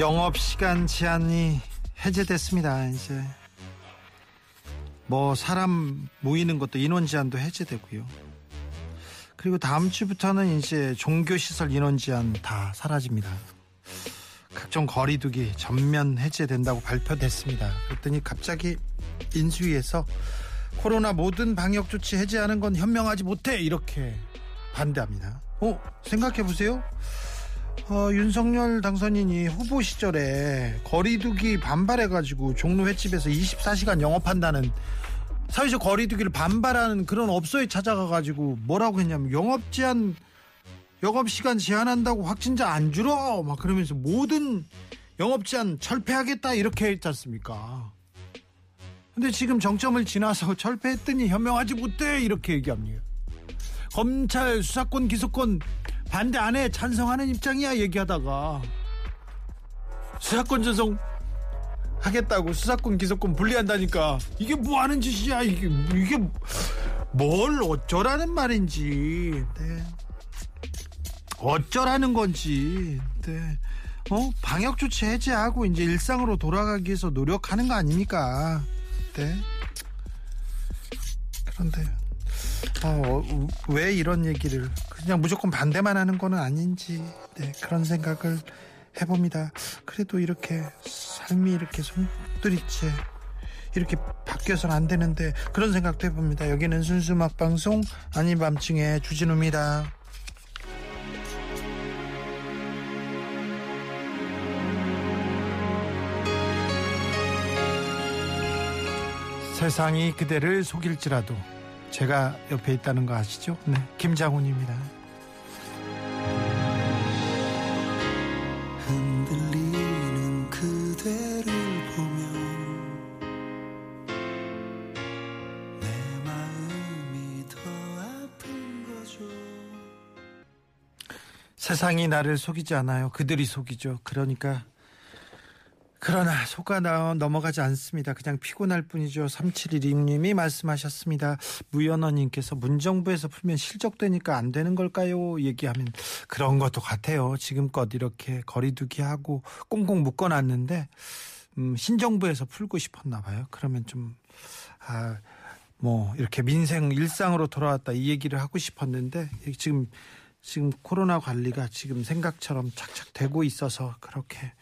영업 시간 제한이 해제됐습니다. 이제 뭐 사람 모이는 것도 인원 제한도 해제되고요. 그리고 다음 주부터는 이제 종교 시설 인원 제한 다 사라집니다. 각종 거리두기 전면 해제된다고 발표됐습니다. 그랬더니 갑자기 인수위에서 코로나 모든 방역 조치 해제하는 건 현명하지 못해 이렇게 반대합니다. 어 생각해 보세요. 어, 윤석열 당선인이 후보 시절에 거리두기 반발해가지고 종로 횟집에서 24시간 영업한다는 사회적 거리두기를 반발하는 그런 업소에 찾아가가지고 뭐라고 했냐면 영업 제한 영업 시간 제한한다고 확진자 안 줄어 막 그러면서 모든 영업 제한 철폐하겠다 이렇게 했지 않습니까? 근데 지금 정점을 지나서 철폐했더니 현명하지 못해 이렇게 얘기합니다. 검찰 수사권 기소권 반대 안 해. 찬성하는 입장이야 얘기하다가. 수사권 전송 하겠다고 수사권 기소권 분리한다니까. 이게 뭐 하는 짓이야? 이게 이게 뭘 어쩌라는 말인지. 네. 어쩌라는 건지. 네. 어? 방역 조치 해제하고 이제 일상으로 돌아가기 위해서 노력하는 거 아닙니까? 네. 그런데 어, 왜 이런 얘기를 그냥 무조건 반대만 하는 거는 아닌지 네, 그런 생각을 해봅니다. 그래도 이렇게 삶이 이렇게 손들이채 이렇게 바뀌어서는 안 되는데 그런 생각도 해봅니다. 여기는 순수 음악 방송 아닌 밤중에 주진우입니다. 세상이 그대를 속일지라도 제가 옆에 있다는 거 아시죠? 네, 김장훈입니다. 흔들리는 그대를 보면 내 마음이 더 아픈 거죠. 세상이 나를 속이지 않아요. 그들이 속이죠. 그러니까 그러나 속아 나 넘어가지 않습니다. 그냥 피곤할 뿐이죠. 3712님이 말씀하셨습니다. 무연어님께서 문정부에서 풀면 실적되니까 안 되는 걸까요? 얘기하면 그런 것도 같아요. 지금껏 이렇게 거리두기 하고 꽁꽁 묶어놨는데 음, 신정부에서 풀고 싶었나 봐요. 그러면 좀 아, 뭐 이렇게 민생 일상으로 돌아왔다 이 얘기를 하고 싶었는데 지금 지금 코로나 관리가 지금 생각처럼 착착 되고 있어서 그렇게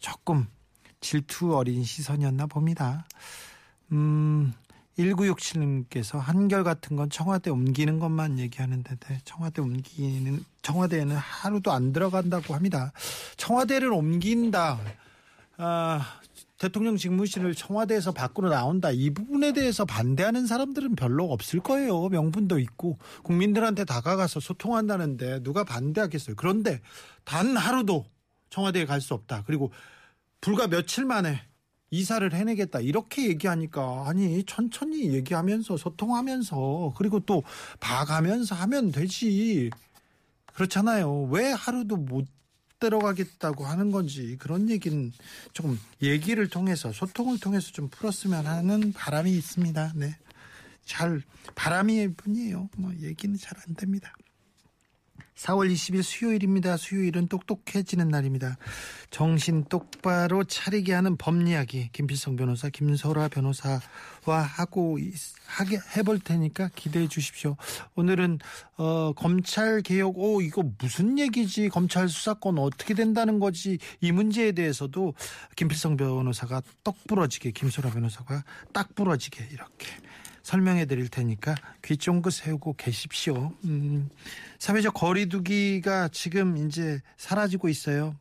조금 질투 어린 시선이었나 봅니다. 음, 1967님께서 한결 같은 건 청와대 옮기는 것만 얘기하는데 네, 청와대 옮기는 청와대에는 하루도 안 들어간다고 합니다. 청와대를 옮긴다. 아, 대통령 직무실을 청와대에서 밖으로 나온다. 이 부분에 대해서 반대하는 사람들은 별로 없을 거예요. 명분도 있고 국민들한테 다가가서 소통한다는데 누가 반대하겠어요. 그런데 단 하루도 청와대에 갈 수 없다. 그리고 불과 며칠 만에 이사를 해내겠다. 이렇게 얘기하니까 아니 천천히 얘기하면서 소통하면서 그리고 또 봐가면서 하면 되지. 그렇잖아요. 왜 하루도 못 들어가겠다고 하는 건지 그런 얘기는 조금 얘기를 통해서 소통을 통해서 좀 풀었으면 하는 바람이 있습니다. 네 잘 바람일 뿐이에요. 뭐 얘기는 잘 안 됩니다 4월 20일 수요일입니다. 수요일은 똑똑해지는 날입니다. 정신 똑바로 차리게 하는 법리야기 김필성 변호사, 김소라 변호사와 하고 하게 해볼 테니까 기대해 주십시오. 오늘은 어, 검찰 개혁, 오 이거 무슨 얘기지? 검찰 수사권 어떻게 된다는 거지? 이 문제에 대해서도 김필성 변호사가 떡 부러지게, 김소라 변호사가 딱 부러지게 이렇게. 설명해 드릴 테니까 귀 쫑긋 세우고 계십시오. 음, 사회적 거리두기가 지금 이제 사라지고 있어요.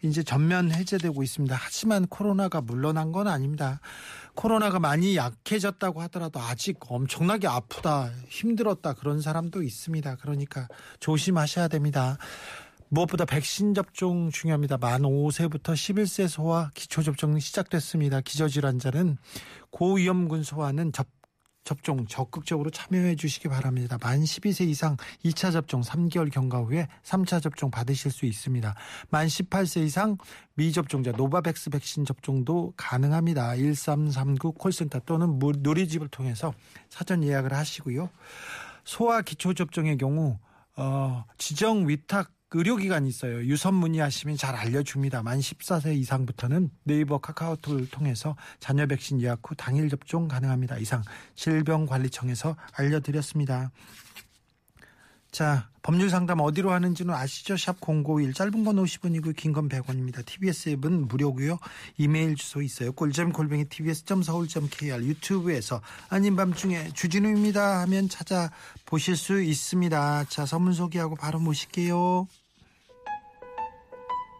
이제 전면 해제되고 있습니다. 하지만 코로나가 물러난 건 아닙니다. 코로나가 많이 약해졌다고 하더라도 아직 엄청나게 아프다, 힘들었다 그런 사람도 있습니다. 그러니까 조심하셔야 됩니다. 무엇보다 백신 접종 중요합니다. 만 5세부터 11세 소아 기초 접종이 시작됐습니다. 기저질환자는 고위험군 소아는 접 접종 적극적으로 참여해 주시기 바랍니다. 만 12세 이상 2차 접종 3개월 경과 후에 3차 접종 받으실 수 있습니다. 만 18세 이상 미접종자 노바백스 백신 접종도 가능합니다. 1339 콜센터 또는 무- 누리집을 통해서 사전 예약을 하시고요. 소아 기초 접종의 경우 어, 지정 위탁 의료기관이 있어요. 유선 문의하시면 잘 알려줍니다. 만 14세 이상부터는 네이버 카카오톡을 통해서 자녀 백신 예약 후 당일 접종 가능합니다. 이상 질병관리청에서 알려드렸습니다. 자, 법률 상담 어디로 하는지는 아시죠? 샵 051, 짧은 건 50원이고 긴 건 100원입니다. TBS 앱은 무료고요. 이메일 주소 있어요. 꿀잼 골뱅이 tbs.서울.kr 유튜브에서 아닌 밤중에 주진우입니다 하면 찾아보실 수 있습니다. 자, 선문 소개하고 바로 모실게요.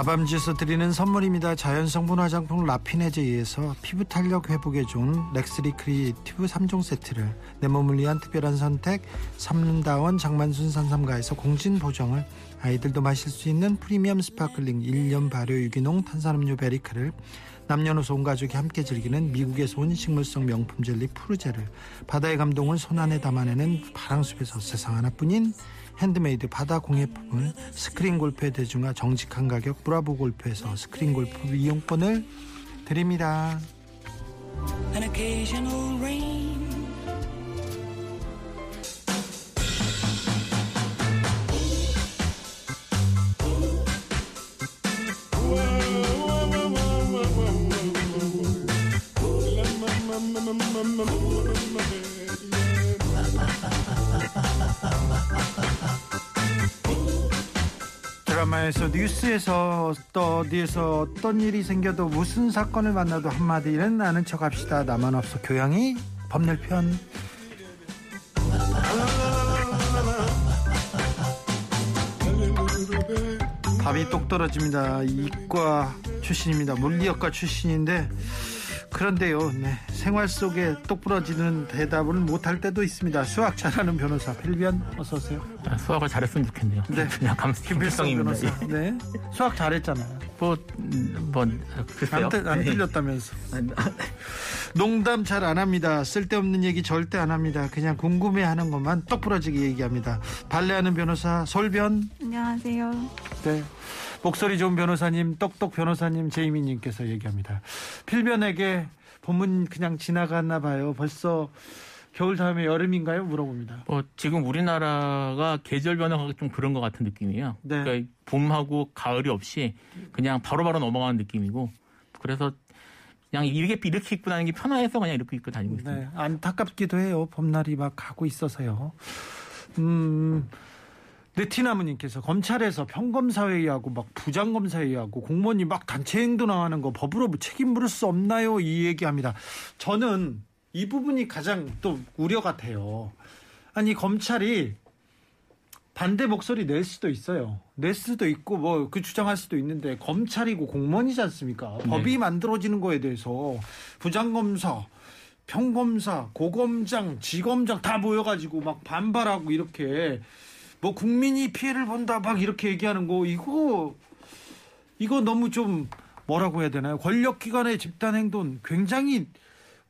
아밤지에서 드리는 선물입니다. 자연 성분 화장품 라피네제이에서 피부 탄력 회복에 좋은 렉스리 크리에이티브 3종 세트를 내 몸을 위한 특별한 선택 삼다원 장만순 산삼가에서 공진 보정을 아이들도 마실 수 있는 프리미엄 sparkling 1년 발효 유기농 탄산음료 베리크를 남녀노소 온 가족이 함께 즐기는 미국에서 온 식물성 명품 젤리 푸르제를 바다의 감동을 손안에 담아내는 바랑숲에서 세상 하나뿐인 핸드메이드 바다 공예품을 스크린 골프의 대중화 정직한 가격 브라보 골프에서 스크린 골프 이용권을 드립니다. 드라마에서 뉴스에서 또 어디에서 어떤 일이 생겨도 무슨 사건을 만나도 한마디는 아는 척 합시다. 나만 없어 교양이 법률편. 답이 똑 떨어집니다. 이과 출신입니다. 물리학과 출신인데 그런데요, 네, 생활 속에 똑 부러지는 대답을 못할 때도 있습니다. 수학 잘하는 변호사 필변 어서 오세요. 아, 수학을 잘했으면 좋겠네요. 네. 그냥 감 김필성 감성입니다. 변호사. 네, 수학 잘했잖아요. 뭐, 음, 뭐 글쎄요. 안, 틀- 안 네. 틀렸다면서. 아, 농담 잘 안 합니다. 쓸데없는 얘기 절대 안 합니다. 그냥 궁금해하는 것만 똑 부러지게 얘기합니다. 발레하는 변호사 솔변. 안녕하세요. 네. 목소리 좋은 변호사님, 똑똑 변호사님, 제이미님께서 얘기합니다. 필변에게 봄은 그냥 지나갔나 봐요. 벌써 겨울 다음에 여름인가요? 물어봅니다. 뭐 지금 우리나라가 계절 변화가 좀 그런 것 같은 느낌이에요. 네. 그러니까 봄하고 가을이 없이 그냥 바로 바로 넘어가는 느낌이고 그래서 그냥 이렇게 이렇게 입고 다니는 게 편해서 그냥 이렇게 입고 다니고 있습니다. 네, 안타깝기도 해요. 봄날이 막 가고 있어서요. 음, 네티나무님께서 검찰에서 평검사회의하고 막 부장검사회의하고 공무원이 막 단체 행동 나가는 거 법으로 뭐 책임 물을 수 없나요? 이 얘기합니다. 저는 이 부분이 가장 또 우려 같아요. 아니 검찰이 반대 목소리 낼 수도 있어요. 낼 수도 있고 뭐 그 주장할 수도 있는데 검찰이고 공무원이지 않습니까? 법이 만들어지는 거에 대해서 부장검사, 평검사, 고검장, 지검장 다 모여가지고 막 반발하고 이렇게 뭐 국민이 피해를 본다 막 이렇게 얘기하는 거 이거 이거 너무 좀 뭐라고 해야 되나요? 권력기관의 집단 행동 굉장히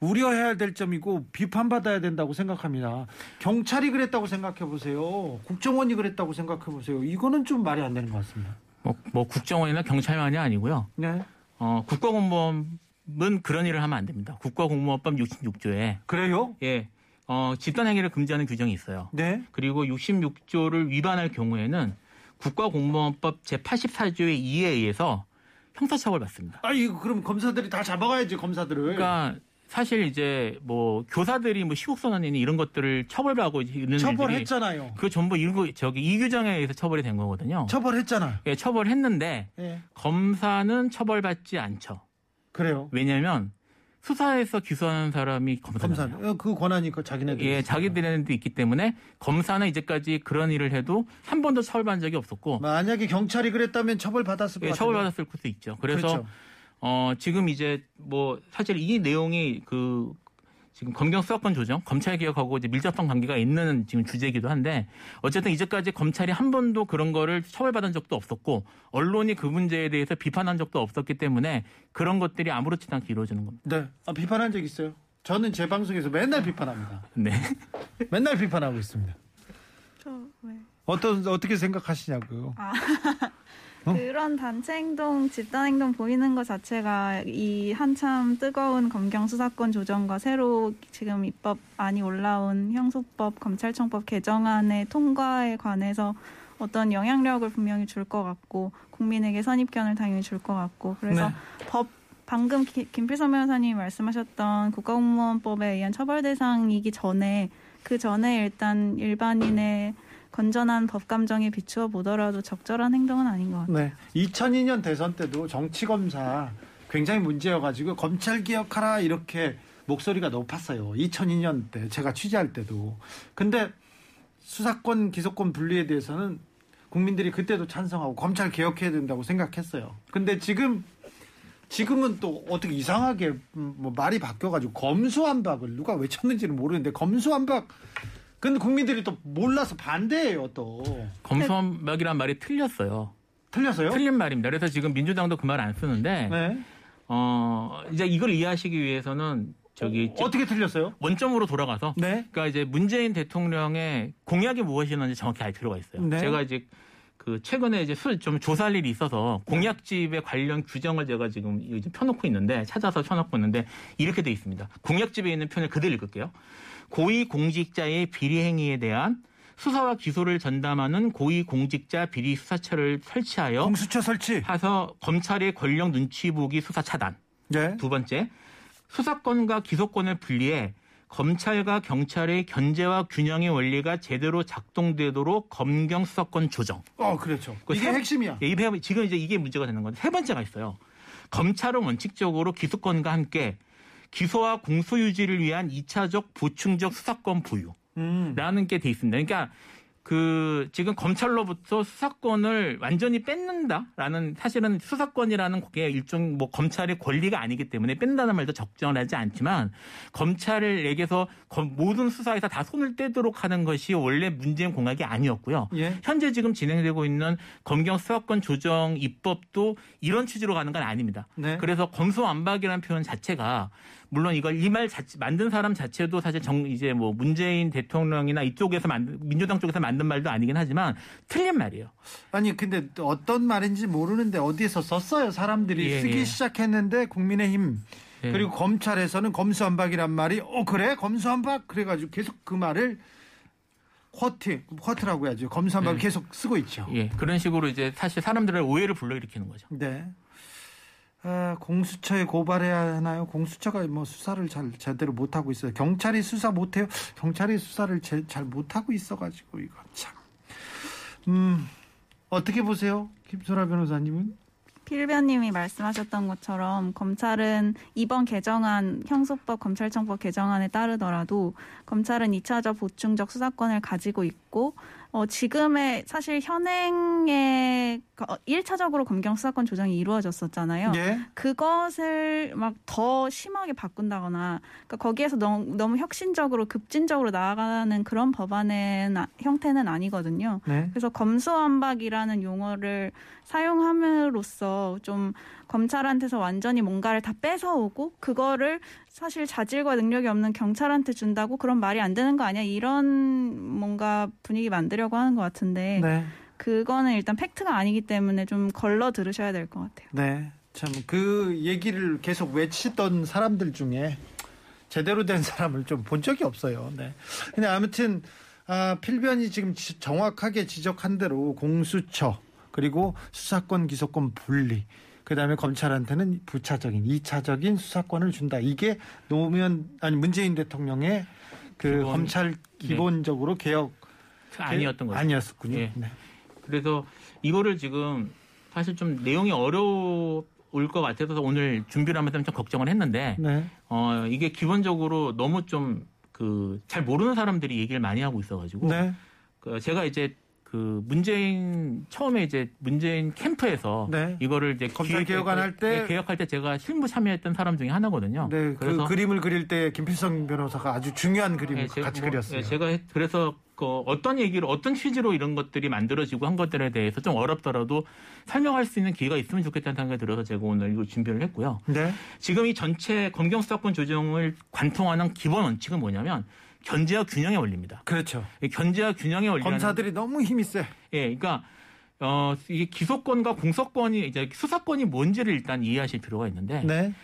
우려해야 될 점이고 비판받아야 된다고 생각합니다. 경찰이 그랬다고 생각해 보세요. 국정원이 그랬다고 생각해 보세요. 이거는 좀 말이 안 되는 것 같습니다. 뭐, 뭐 국정원이나 경찰만이 아니고요. 네. 어, 국가공무원은 그런 일을 하면 안 됩니다. 국가공무원법 66조에 그래요? 예, 어, 집단 행위를 금지하는 규정이 있어요. 네. 그리고 66조를 위반할 경우에는 국가공무원법 제84조의 2에 의해서 형사처벌 받습니다. 아 이거 그럼 검사들이 다 잡아가야지 검사들을. 그러니까 사실 이제 뭐 교사들이 뭐 시국선언이니 이런 것들을 처벌하고 있는 처벌했잖아요. 그 전부 일부 저기 이 규정에 의해서 처벌이 된 거거든요. 처벌했잖아. 예, 처벌했는데 예. 검사는 처벌받지 않죠. 그래요. 왜냐하면 수사에서 기소하는 사람이 검사잖아요. 검사 그 권한이 그 자기네들 예, 자기들한테 있기 때문에 검사는 이제까지 그런 일을 해도 한 번도 처벌받은 적이 없었고 만약에 경찰이 그랬다면 처벌 받았을 것 예. 처벌받았을 수도 있죠. 그래서 그렇죠. 어, 지금 이제 뭐 사실 이 내용이 그 지금 검경 수사권 조정, 검찰 개혁하고 이제 밀접한 관계가 있는 지금 주제이기도 한데 어쨌든 이제까지 검찰이 한 번도 그런 거를 처벌받은 적도 없었고 언론이 그 문제에 대해서 비판한 적도 없었기 때문에 그런 것들이 아무렇지도 않게 이루어지는 겁니다. 네, 아, 비판한 적 있어요. 저는 제 방송에서 맨날 비판합니다. 네. 맨날 비판하고 있습니다. 저 왜? 어떤 어떻게 생각하시냐고요? 어? 그런 단체 행동, 집단 행동 보이는 것 자체가 이 한참 뜨거운 검경 수사권 조정과 새로 지금 입법안이 올라온 형소법, 검찰청법 개정안의 통과에 관해서 어떤 영향력을 분명히 줄 것 같고 국민에게 선입견을 당연히 줄 것 같고 그래서 네. 법 방금 기- 김필선 변호사님이 말씀하셨던 국가공무원법에 의한 처벌 대상이기 전에 그 전에 일단 일반인의 건전한 법 감정에 비추어 보더라도 적절한 행동은 아닌 것 같아요. 네, 2002년 대선 때도 정치 검사 굉장히 문제여가지고 검찰 개혁하라 이렇게 목소리가 높았어요. 2002년 때 제가 취재할 때도. 근데 수사권 기소권 분리에 대해서는 국민들이 그때도 찬성하고 검찰 개혁해야 된다고 생각했어요. 근데 지금 지금은 또 어떻게 이상하게 음, 뭐 말이 바뀌어가지고 검수한박을 누가 외쳤는지는 모르는데 검수한박 근데 국민들이 또 몰라서 반대해요 또 검수한박이란 말이 틀렸어요. 틀렸어요? 틀린 말입니다. 그래서 지금 민주당도 그 말 안 쓰는데 네. 어 이제 이걸 이해하시기 위해서는 저기 어 떻게 틀렸어요? 원점으로 돌아가서 네. 그러니까 이제 문재인 대통령의 공약이 무엇이었는지 정확히 알 필요가 있어요. 네. 제가 이제 그 최근에 이제 술 좀 조사할 일이 있어서 공약집에 관련 규정을 제가 지금 펴놓고 있는데 찾아서 펴놓고 있는데 이렇게 돼 있습니다. 공약집에 있는 편을 그대로 읽을게요. 고위 공직자의 비리 행위에 대한 수사와 기소를 전담하는 고위 공직자 비리 수사처를 설치하여 공수처 설치. 해서 검찰의 권력 눈치 보기 수사 차단. 네. 두 번째, 수사권과 기소권을 분리해 검찰과 경찰의 견제와 균형의 원리가 제대로 작동되도록 검경 수사권 조정. 어, 그렇죠. 그 이게 세- 핵심이야. 예, 이 지금 이제 이게 문제가 되는 건데 세 번째가 있어요. 검찰은 원칙적으로 기소권과 함께 기소와 공소 유지를 위한 2차적 보충적 수사권 부유. 음. 라는 게돼 있습니다. 그러니까 그 지금 검찰로부터 수사권을 완전히 뺏는다라는 사실은 수사권이라는 게 일종 뭐 검찰의 권리가 아니기 때문에 뺀다는 말도 적절하지 않지만 검찰에게서 검- 모든 수사에서 다 손을 떼도록 하는 것이 원래 문재인 공약이 아니었고요. 예. 현재 지금 진행되고 있는 검경 수사권 조정 입법도 이런 취지로 가는 건 아닙니다. 네. 그래서 검수완박이라는 표현 자체가 물론 이걸 이말 만든 사람 자체도 사실 정 이제 뭐 문재인 대통령이나 이쪽에서 만든 민주당 쪽에서 만든 말도 아니긴 하지만 틀린 말이에요. 아니 근데 또 어떤 말인지 모르는데 어디에서 썼어요. 사람들이 예, 쓰기 예. 시작했는데 국민의힘 예. 그리고 검찰에서는 검수한박이란 말이 어 그래 검수한박 그래가지고 계속 그 말을 쿼트 쿼트라고 해야죠. 검수한박 을 네. 계속 쓰고 있죠. 예, 그런 식으로 이제 사실 사람들의 오해를 불러일으키는 거죠. 네. 아, 공수처에 고발해야 하나요? 공수처가 뭐 수사를 잘 제대로 못 하고 있어요. 경찰이 수사 못 해요. 경찰이 수사를 제, 잘못 하고 있어가지고 이거 참. 음 어떻게 보세요, 김소라 변호사님은? 필변님이 말씀하셨던 것처럼 검찰은 이번 개정안 형소법 검찰청법 개정안에 따르더라도 검찰은 2차적 보충적 수사권을 가지고 있고 어, 지금의 사실 현행의 어, 1차적으로 검경 수사권 조정이 이루어졌었잖아요. 예. 그것을 막 더 심하게 바꾼다거나 그러니까 거기에서 너무, 너무 혁신적으로 급진적으로 나아가는 그런 법안의 나- 형태는 아니거든요. 네. 그래서 검수완박이라는 용어를 사용함으로써 좀 검찰한테서 완전히 뭔가를 다 뺏어오고 그거를 사실 자질과 능력이 없는 경찰한테 준다고 그런 말이 안 되는 거 아니야 이런 뭔가 분위기 만들려고 하는 것 같은데 네. 그거는 일단 팩트가 아니기 때문에 좀 걸러 들으셔야 될 것 같아요. 네. 참 그 얘기를 계속 외치던 사람들 중에 제대로 된 사람을 좀 본 적이 없어요. 네. 근데 아무튼 아, 필변이 지금 지- 정확하게 지적한 대로 공수처 그리고 수사권 기소권 분리 그다음에 검찰한테는 부차적인 2차적인 수사권을 준다. 이게 노무현 아니 문재인 대통령의 그 기본, 검찰 기본적으로 개혁 아니었던 거죠. 아니었군요. 예. 네. 그래서 이거를 지금 사실 좀 내용이 어려 올것 같아서 오늘 준비를 하면서 좀 걱정을 했는데 네. 어 이게 기본적으로 너무 좀 그 잘 모르는 사람들이 얘기를 많이 하고 있어가지고 네. 그 제가 이제 그 문재인 처음에 이제 문재인 캠프에서 네. 이거를 이제 검찰 개혁안 할 때- 네, 개혁할 때 제가 실무 참여했던 사람 중에 하나거든요. 네, 그 그래서 그림을 그릴 때 김필성 변호사가 아주 중요한 그림을 네, 제가 같이 뭐, 그렸어요. 네, 제가 했- 그래서 그 어떤 얘기를 어떤 취지로 이런 것들이 만들어지고 한 것들에 대해서 좀 어렵더라도 설명할 수 있는 기회가 있으면 좋겠다는 생각이 들어서 제가 오늘 이걸 준비를 했고요. 네. 지금 이 전체 검경 수사권 조정을 관통하는 기본 원칙은 뭐냐면 견제와 균형의 원리입니다. 그렇죠. 이 견제와 균형의 원리는 검사들이 너무 힘이 세. 예, 그러니까 어 이게 기소권과 공소권이 이제 수사권이 뭔지를 일단 이해하실 필요가 있는데 네.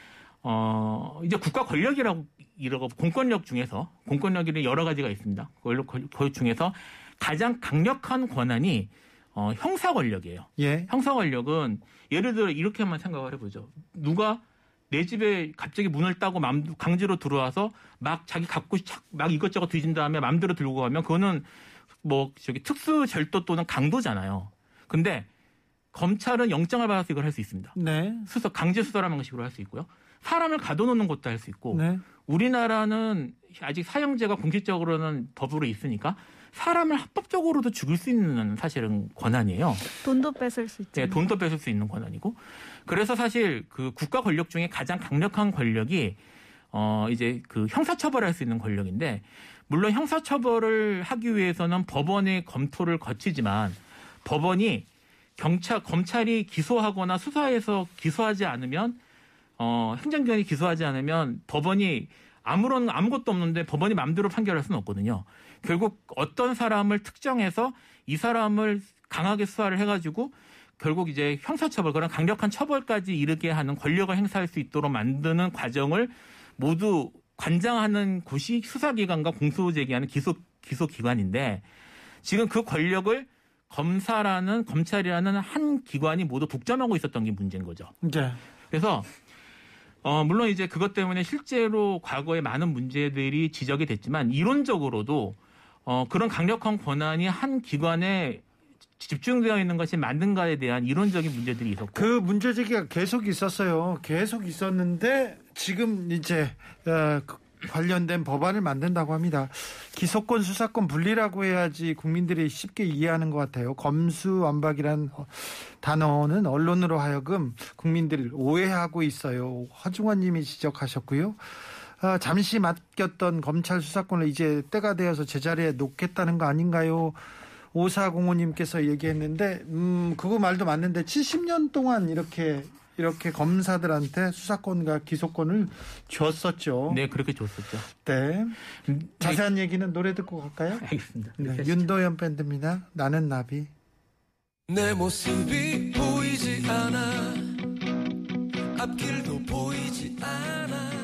어 이제 국가 권력이라고 이러고 공권력 중에서 공권력이 여러 가지가 있습니다. 권력 그 중에서 가장 강력한 권한이 어 형사 권력이에요. 예. 형사 권력은 예를 들어 이렇게만 생각을 해보죠. 누가 내 집에 갑자기 문을 따고 맘 강제로 들어와서 막 자기 갖고 착- 막 이것저것 뒤진 다음에 맘대로 들고 가면 그거는 뭐 저기 특수 절도 또는 강도잖아요. 근데 검찰은 영장을 받아서 이걸 할 수 있습니다. 네. 수사 강제 수사라는 방식으로 할 수 있고요. 사람을 가둬놓는 것도 할 수 있고 네. 우리나라는 아직 사형제가 공식적으로는 법으로 있으니까 사람을 합법적으로도 죽일 수 있는 사실은 권한이에요. 돈도 뺏을 수 있죠. 네, 돈도 뺏을 수 있는 권한이고. 그래서 사실 그 국가 권력 중에 가장 강력한 권력이 어 이제 그 형사 처벌할 수 있는 권력인데 물론 형사 처벌을 하기 위해서는 법원의 검토를 거치지만 법원이 경찰 검찰이 기소하거나 수사해서 기소하지 않으면 어 행정기관이 기소하지 않으면 법원이 아무런 아무것도 없는데 법원이 마음대로 판결할 수는 없거든요. 결국 어떤 사람을 특정해서 이 사람을 강하게 수사를 해가지고 결국 이제 형사처벌 그런 강력한 처벌까지 이르게 하는 권력을 행사할 수 있도록 만드는 과정을 모두 관장하는 곳이 수사기관과 공소 제기하는 기소 기소 기관인데 지금 그 권력을 검사라는 검찰이라는 한 기관이 모두 독점하고 있었던 게 문제인 거죠. 이제 그래서 어 물론 이제 그것 때문에 실제로 과거에 많은 문제들이 지적이 됐지만 이론적으로도 어 그런 강력한 권한이 한 기관에 집중되어 있는 것이 맞는가에 대한 이론적인 문제들이 있었고 그 문제 제기가 계속 있었어요. 계속 있었는데 지금 이제 어, 그 관련된 법안을 만든다고 합니다. 기소권 수사권 분리라고 해야지 국민들이 쉽게 이해하는 것 같아요. 검수완박이란 어, 단어는 언론으로 하여금 국민들을 오해하고 있어요. 허중원님이 지적하셨고요. 아, 잠시 맡겼던 검찰 수사권을 이제 때가 되어서 제자리에 놓겠다는 거 아닌가요? 오사공호님께서 얘기했는데, 음, 그거 말도 맞는데, 70년 동안 이렇게, 이렇게 검사들한테 수사권과 기소권을 줬었죠. 네 그렇게 줬었죠. 네. 네, 자세한 얘기는 노래 듣고 갈까요? 알겠습니다. 네, 윤도현 밴드입니다. 나는 나비. 내 모습이 보이지 않아 앞길도 보이지 않아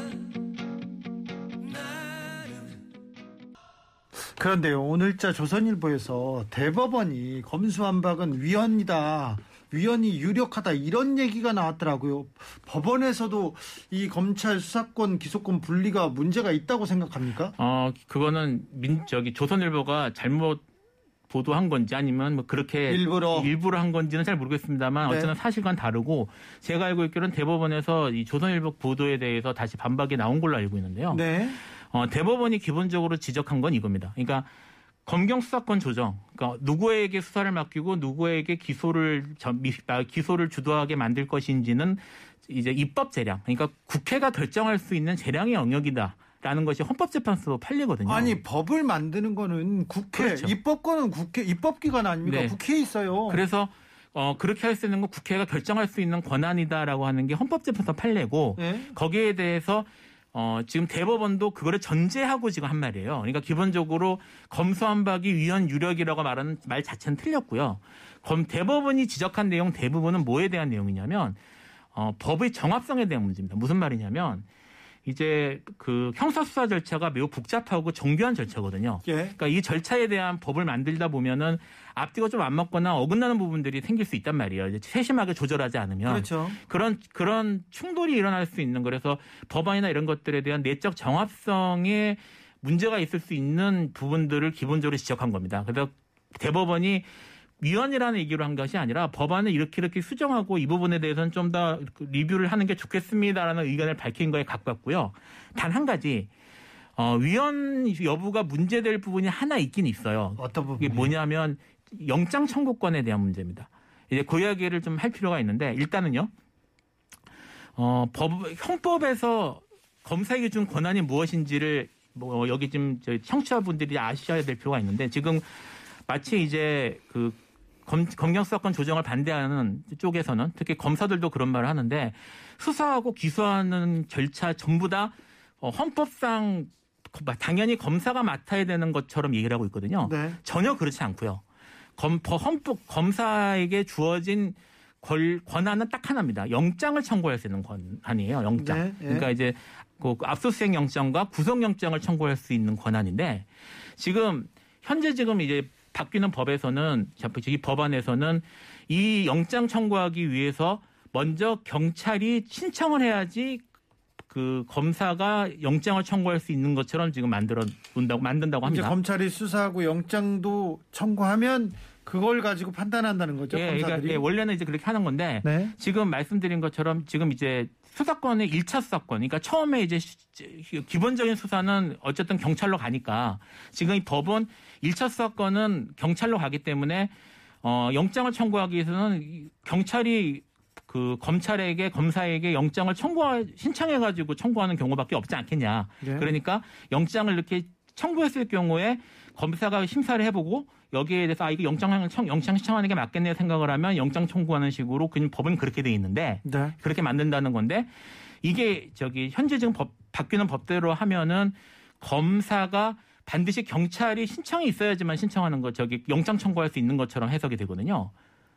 그런데요, 오늘자 조선일보에서 대법원이 검수완박은 위헌이다. 위헌이 유력하다 이런 얘기가 나왔더라고요. 법원에서도 이 검찰 수사권 기소권 분리가 문제가 있다고 생각합니까? 어 그거는 민 저기 조선일보가 잘못 보도한 건지 아니면 뭐 그렇게 일부러. 일부러 한 건지는 잘 모르겠습니다만 네. 어쨌든 사실과는 다르고 제가 알고 있기로는 대법원에서 이 조선일보 보도에 대해서 다시 반박이 나온 걸로 알고 있는데요. 네. 어, 대법원이 기본적으로 지적한 건 이겁니다. 그러니까 검경 수사권 조정, 그러니까 누구에게 수사를 맡기고 누구에게 기소를 아, 기소를 주도하게 만들 것인지는 이제 입법 재량, 그러니까 국회가 결정할 수 있는 재량의 영역이다 라는 것이 헌법재판소 판례거든요. 아니 법을 만드는 거는 국회, 그렇죠. 입법권은 국회, 입법기관 아닙니까? 네. 국회에 있어요. 그래서 어, 그렇게 할 수 있는 건 국회가 결정할 수 있는 권한이다라고 하는 게 헌법재판소 판례고 네. 거기에 대해서 어, 지금 대법원도 그거를 전제하고 지금 한 말이에요. 그러니까 기본적으로 검수완박이 위헌 유력이라고 말하는 말 자체는 틀렸고요. 검 대법원이 지적한 내용 대부분은 뭐에 대한 내용이냐면 어, 법의 정합성에 대한 문제입니다. 무슨 말이냐면 이제 그 형사 수사 절차가 매우 복잡하고 정교한 절차거든요. 예. 그러니까 이 절차에 대한 법을 만들다 보면은 앞뒤가 좀 안 맞거나 어긋나는 부분들이 생길 수 있단 말이에요. 이제 세심하게 조절하지 않으면 그렇죠. 그런 그런 충돌이 일어날 수 있는 그래서 법안이나 이런 것들에 대한 내적 정합성에 문제가 있을 수 있는 부분들을 기본적으로 지적한 겁니다. 그래서 대법원이 위헌이라는 얘기로 한 것이 아니라 법안을 이렇게 이렇게 수정하고 이 부분에 대해서는 좀 더 리뷰를 하는 게 좋겠습니다라는 의견을 밝힌 거에 가깝고요. 단 한 가지 어, 위헌 여부가 문제될 부분이 하나 있긴 있어요. 어떤 부분? 이게 뭐냐면 영장 청구권에 대한 문제입니다. 이제 그 이야기를 좀 할 필요가 있는데 일단은요. 어, 법 형법에서 검사에게 준 권한이 무엇인지를 뭐 여기 지금 저 청취자분들이 아셔야 될 필요가 있는데 지금 마치 이제 그 검, 검경수사권 조정을 반대하는 쪽에서는 특히 검사들도 그런 말을 하는데 수사하고 기소하는 절차 전부 다 어, 헌법상 당연히 검사가 맡아야 되는 것처럼 얘기를 하고 있거든요. 네. 전혀 그렇지 않고요. 검, 법- 헌법 검사에게 주어진 권, 권한은 딱 하나입니다. 영장을 청구할 수 있는 권한이에요. 영장. 네, 예. 그러니까 이제 그 압수수색 영장과 구속 영장을 청구할 수 있는 권한인데 지금 현재 지금 이제 바뀌는 법에서는 이 법안에서는 이 영장 청구하기 위해서 먼저 경찰이 신청을 해야지 그 검사가 영장을 청구할 수 있는 것처럼 지금 만들어 놓는다고 만든다고 이제 합니다. 검찰이 수사하고 영장도 청구하면 그걸 가지고 판단한다는 거죠. 예, 검사들이. 그러니까 예, 원래는 이제 그렇게 하는 건데 네. 지금 말씀드린 것처럼 지금 이제 수사권의 1차 수사권, 그러니까 처음에 이제 시- 기본적인 수사는 어쨌든 경찰로 가니까 지금 이 법은 1차 수사권은 경찰로 가기 때문에 어, 영장을 청구하기 위해서는 이 경찰이 그 검찰에게 검사에게 영장을 청구 신청해 가지고 청구하는 경우밖에 없지 않겠냐. 네. 그러니까 영장을 이렇게 청구했을 경우에 검사가 심사를 해보고 여기에 대해서 아 이거 영장 청 영장 신청하는 게 맞겠네 생각을 하면 영장 청구하는 식으로 그냥 법은 그렇게 돼 있는데 네. 그렇게 만든다는 건데 이게 저기 현재 지금 법 바뀌는 법대로 하면은 검사가 반드시 경찰이 신청이 있어야지만 신청하는 거 저기 영장 청구할 수 있는 것처럼 해석이 되거든요.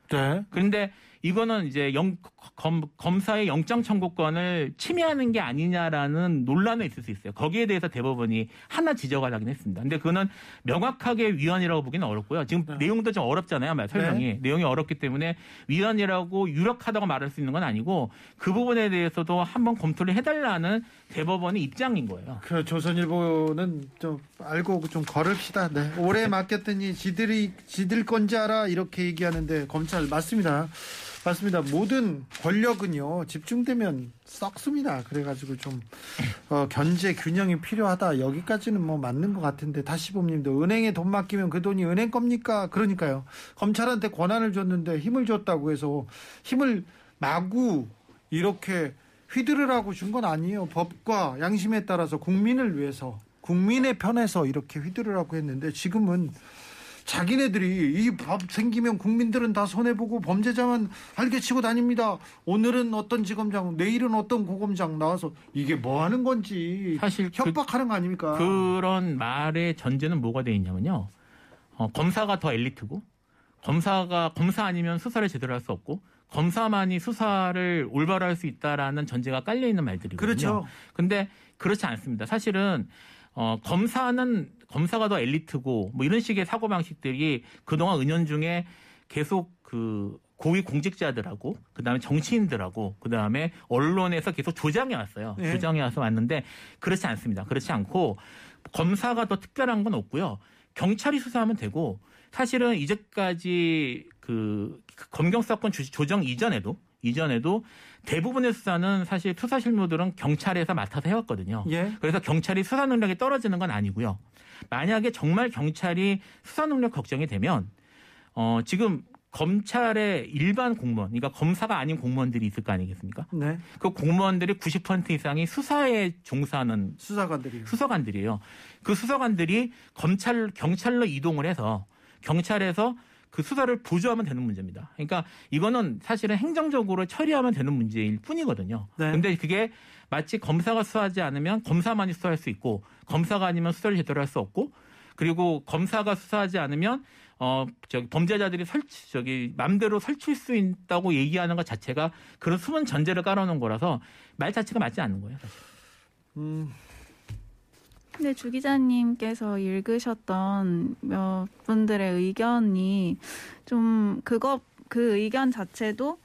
네. 그런데 이거는 이제 영, 검, 검사의 영장 청구권을 침해하는 게 아니냐라는 논란이 있을 수 있어요. 거기에 대해서 대법원이 하나 지적을 하긴 했습니다. 근데 그거는 명확하게 위헌이라고 보기는 어렵고요. 지금 네. 내용도 좀 어렵잖아요. 말 설명이. 내용이 어렵기 때문에 위헌이라고 유력하다고 말할 수 있는 건 아니고 그 부분에 대해서도 한번 검토를 해달라는 대법원의 입장인 거예요. 그 조선일보는 좀 알고 좀 걸읍시다. 네. 오래 맡겼더니 지들이 지들 건지 알아 이렇게 얘기하는데 검찰 맞습니다. 맞습니다. 모든 권력은요 집중되면 썩습니다. 그래가지고 좀 어, 견제 균형이 필요하다. 여기까지는 뭐 맞는 것 같은데 다시봄님도 은행에 돈 맡기면 그 돈이 은행 겁니까? 그러니까요. 검찰한테 권한을 줬는데 힘을 줬다고 해서 힘을 마구 이렇게 휘두르라고 준 건 아니에요. 법과 양심에 따라서 국민을 위해서 국민의 편에서 이렇게 휘두르라고 했는데 지금은 자기네들이 이 법 생기면 국민들은 다 손해보고 범죄자만 활개치고 다닙니다. 오늘은 어떤 지검장, 내일은 어떤 고검장 나와서 이게 뭐 하는 건지 사실 그- 협박하는 거 아닙니까? 그런 말의 전제는 뭐가 돼 있냐면요. 어, 검사가 더 엘리트고 검사가 검사 아니면 수사를 제대로 할 수 없고 검사만이 수사를 올바로 할 수 있다라는 전제가 깔려 있는 말들이거든요. 그렇죠. 근데 그렇지 않습니다. 사실은 어, 검사는 검사가 더 엘리트고 뭐 이런 식의 사고 방식들이 그동안 은연 중에 계속 그 고위 공직자들하고 그다음에 정치인들하고 그다음에 언론에서 계속 조장해 왔어요. 네. 조장해 와서 왔는데 그렇지 않습니다. 그렇지 않고 검사가 더 특별한 건 없고요. 경찰이 수사하면 되고 사실은 이제까지 그 검경수사권 주- 조정 이전에도 이전에도 대부분의 수사는 사실 수사 실무들은 경찰에서 맡아서 해왔거든요. 예. 그래서 경찰이 수사 능력이 떨어지는 건 아니고요. 만약에 정말 경찰이 수사 능력 걱정이 되면 어 지금 검찰의 일반 공무원, 그러니까 검사가 아닌 공무원들이 있을 거 아니겠습니까? 네. 그 공무원들이 90% 이상이 수사에 종사하는 수사관들이. 수사관들이에요. 그 수사관들이 검찰 경찰로 이동을 해서 경찰에서 그 수사를 보조하면 되는 문제입니다. 그러니까 이거는 사실은 행정적으로 처리하면 되는 문제일 뿐이거든요. 네. 근데 그게 마치 검사가 수사하지 않으면 검사만이 수사할 수 있고 검사가 아니면 수사를 제대로 할 수 없고 그리고 검사가 수사하지 않으면 어 저기 범죄자들이 설치 저기 맘대로 설칠 수 있다고 얘기하는 것 자체가 그런 숨은 전제를 깔아놓은 거라서 말 자체가 맞지 않는 거예요. 사실. 음, 근데 주 기자님께서 읽으셨던 몇 분들의 의견이 좀 그거 그 의견 자체도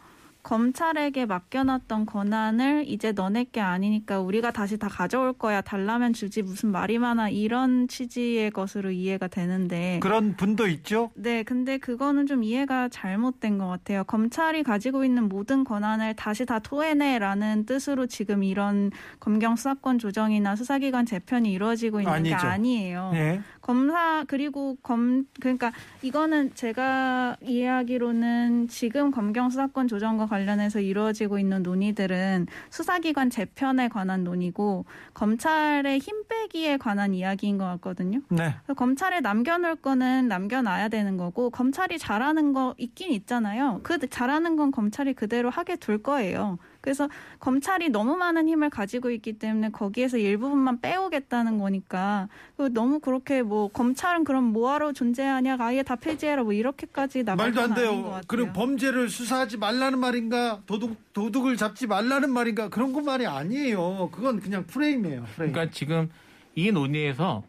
검찰에게 맡겨놨던 권한을 이제 너네 게 아니니까 우리가 다시 다 가져올 거야 달라면 주지 무슨 말이 많아 이런 취지의 것으로 이해가 되는데 그런 분도 있죠. 네, 근데 그거는 좀 이해가 잘못된 것 같아요. 검찰이 가지고 있는 모든 권한을 다시 다 토해내라는 뜻으로 지금 이런 검경 수사권 조정이나 수사기관 재편이 이루어지고 있는 게 아니죠. 아니에요. 네. 검사 그리고 검 그러니까 이거는 제가 이해하기로는 지금 검경 수사권 조정과 관련해서 이루어지고 있는 논의들은 수사기관 재편에 관한 논의고 검찰의 힘 빼기에 관한 이야기인 것 같거든요. 네. 검찰에 남겨놓을 거는 남겨놔야 되는 거고 검찰이 잘하는 거 있긴 있잖아요. 그 잘하는 건 검찰이 그대로 하게 둘 거예요. 그래서 검찰이 너무 많은 힘을 가지고 있기 때문에 거기에서 일부분만 빼오겠다는 거니까 그 너무 그렇게 뭐 검찰은 그럼 뭐하러 존재하냐 아예 다 폐지해라 뭐 이렇게까지 나갈 말도 안건 돼요. 그럼 범죄를 수사하지 말라는 말인가? 도둑 도둑을 잡지 말라는 말인가? 그런 거 말이 아니에요. 그건 그냥 프레임이에요. 프레임. 그러니까 지금 이 논의에서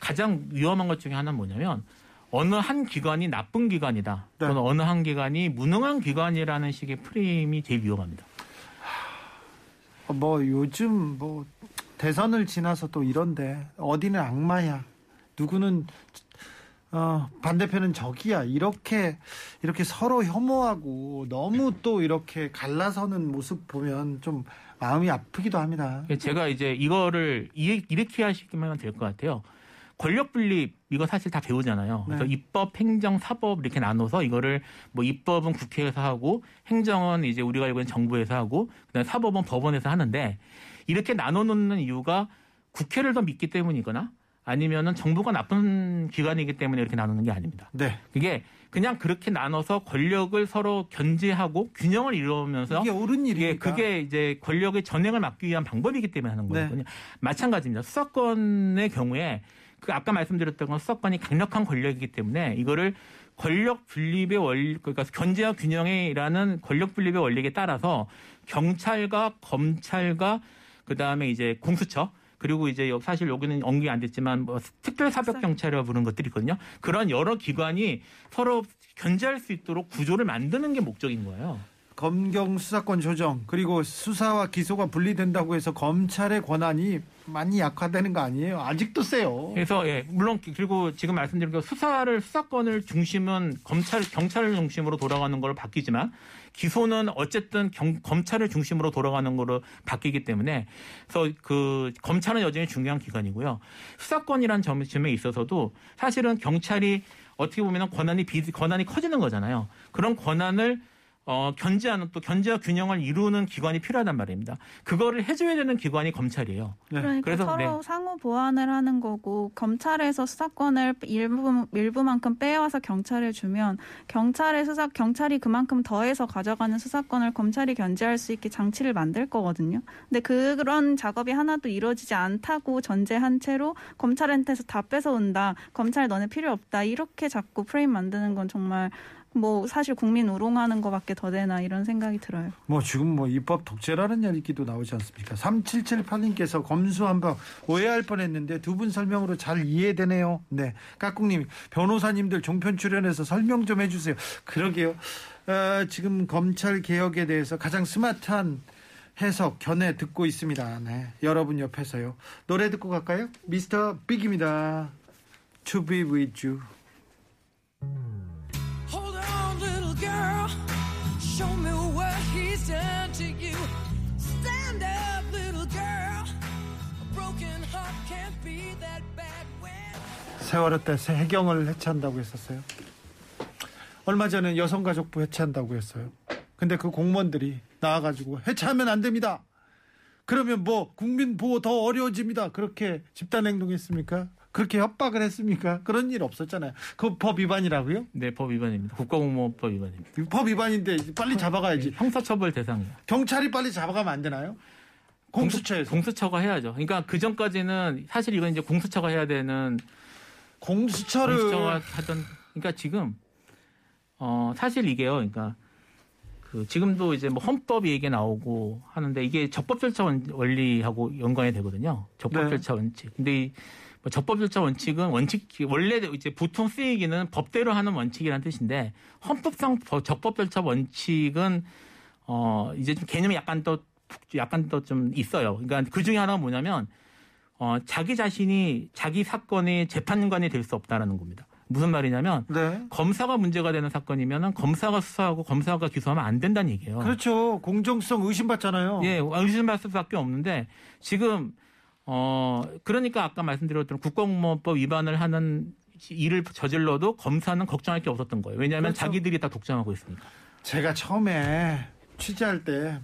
가장 위험한 것 중에 하나는 뭐냐면 어느 한 기관이 나쁜 기관이다. 네. 또는 어느 한 기관이 무능한 기관이라는 식의 프레임이 제일 위험합니다. 뭐 요즘 뭐 대선을 지나서 또 이런데 어디는 악마야. 누구는 어, 반대편은 적이야. 이렇게 이렇게 서로 혐오하고 너무 또 이렇게 갈라서는 모습 보면 좀 마음이 아프기도 합니다. 제가 이제 이거를 이- 이렇게 하시면 될것 같아요. 권력 분립 이거 사실 다 배우잖아요. 그래서 네. 입법, 행정, 사법 이렇게 나눠서 이거를 뭐 입법은 국회에서 하고 행정은 이제 우리가 알고 있는 정부에서 하고 그다음에 사법은 법원에서 하는데 이렇게 나눠 놓는 이유가 국회를 더 믿기 때문이거나 아니면은 정부가 나쁜 기관이기 때문에 이렇게 나누는 게 아닙니다. 네. 그게 그냥 그렇게 나눠서 권력을 서로 견제하고 균형을 이루면서 이게 옳은 예, 일이니까. 그게 이제 권력의 전행을 막기 위한 방법이기 때문에 하는 네. 거거든요. 마찬가지입니다. 수사권의 경우에 그 아까 말씀드렸던 건 수사권이 강력한 권력이기 때문에 이거를 권력 분립의 원리, 그러니까 견제와 균형이라는 권력 분립의 원리에 따라서 경찰과 검찰과 그 다음에 이제 공수처 그리고 이제 여- 사실 여기는 언급이 안 됐지만 뭐 특별 사법 경찰이라고 부르는 것들이 있거든요. 그런 여러 기관이 서로 견제할 수 있도록 구조를 만드는 게 목적인 거예요. 검경 수사권 조정 그리고 수사와 기소가 분리된다고 해서 검찰의 권한이 많이 약화되는 거 아니에요? 아직도 세요. 그래서 예, 물론 그리고 지금 말씀드린 그 수사를 수사권을 중심은 검찰 경찰을 중심으로 돌아가는 걸로 바뀌지만 기소는 어쨌든 경- 검찰을 중심으로 돌아가는 걸로 바뀌기 때문에 그래서 그 검찰은 여전히 중요한 기관이고요. 수사권이란 점에 있어서도 사실은 경찰이 어떻게 보면 권한이 비, 권한이 커지는 거잖아요. 그런 권한을 어, 견제하는 또 견제와 균형을 이루는 기관이 필요하단 말입니다. 그거를 해줘야 되는 기관이 검찰이에요. 네. 그러니까 그래서, 서로 네. 상호 보완을 하는 거고 검찰에서 수사권을 일부 일부만큼 빼와서 경찰에 주면 경찰의 수사 경찰이 그만큼 더해서 가져가는 수사권을 검찰이 견제할 수 있게 장치를 만들 거거든요. 근데 그런 작업이 하나도 이루어지지 않다고 전제한 채로 검찰한테서 다 뺏어 온다. 검찰 너네 필요 없다. 이렇게 자꾸 프레임 만드는 건 정말 뭐 사실 국민 우롱하는 거밖에 더 되나 이런 생각이 들어요. 뭐 지금 뭐 입법 독재라는 얘기도 나오지 않습니까? 3778님께서 검수 한번 오해할 뻔했는데 두 분 설명으로 잘 이해되네요. 네, 까꿍님 변호사님들 종편 출연해서 설명 좀 해주세요. 그러게요. 어, 지금 검찰 개혁에 대해서 가장 스마트한 해석 견해 듣고 있습니다. 네, 여러분 옆에서요. 노래 듣고 갈까요? 미스터 빅입니다. To be with you. Girl. Show me what he's done to you. Stand up, little girl. A broken heart can't be that bad when. 세월호 때 해경을 해체한다고 했었어요. 얼마 전에 여성가족부 해체한다고 했어요. 근데 그 공무원들이 나와가지고 해체하면 안 됩니다. 그러면 뭐 국민 보호 더 어려워집니다. 그렇게 집단 행동했습니까? 그렇게 협박을 했습니까? 그런 일 없었잖아요. 그 법 위반이라고요? 네, 법 위반입니다. 국가공무원법 위반입니다. 법 위반인데 빨리 잡아가야지. 형사처벌 대상이에요. 경찰이 빨리 잡아가면 안 되나요? 공수처에서 공수처가 해야죠. 그러니까 그 전까지는 사실 이건 이제 공수처가 해야 되는 공수처를 공수처가 하던 그러니까 지금 어 사실 이게요. 그러니까 그 지금도 이제 뭐 헌법 얘기 나오고 하는데 이게 적법 절차 원- 원리하고 연관이 되거든요. 적법 네. 절차 원칙. 근데 이 뭐 적법 절차 원칙은 원칙 원래 이제 보통 쓰이기는 법대로 하는 원칙이라는 뜻인데 헌법상 법- 적법 절차 원칙은 어 이제 좀 개념이 약간 더 푹- 약간 더 좀 있어요. 그러니까 그 중에 하나가 뭐냐면 어 자기 자신이 자기 사건의 재판관이 될 수 없다라는 겁니다. 무슨 말이냐면 네. 검사가 문제가 되는 사건이면은 검사가 수사하고 검사가 기소하면 안 된다는 얘기예요. 그렇죠. 공정성 의심받잖아요. 예, 의심받을 수밖에 없는데 지금 어 그러니까 아까 말씀드렸던 국가공무원법 위반을 하는 일을 저질러도 검사는 걱정할 게 없었던 거예요. 왜냐하면 그렇죠. 자기들이 다 독점하고 있으니까. 제가 처음에 취재할 때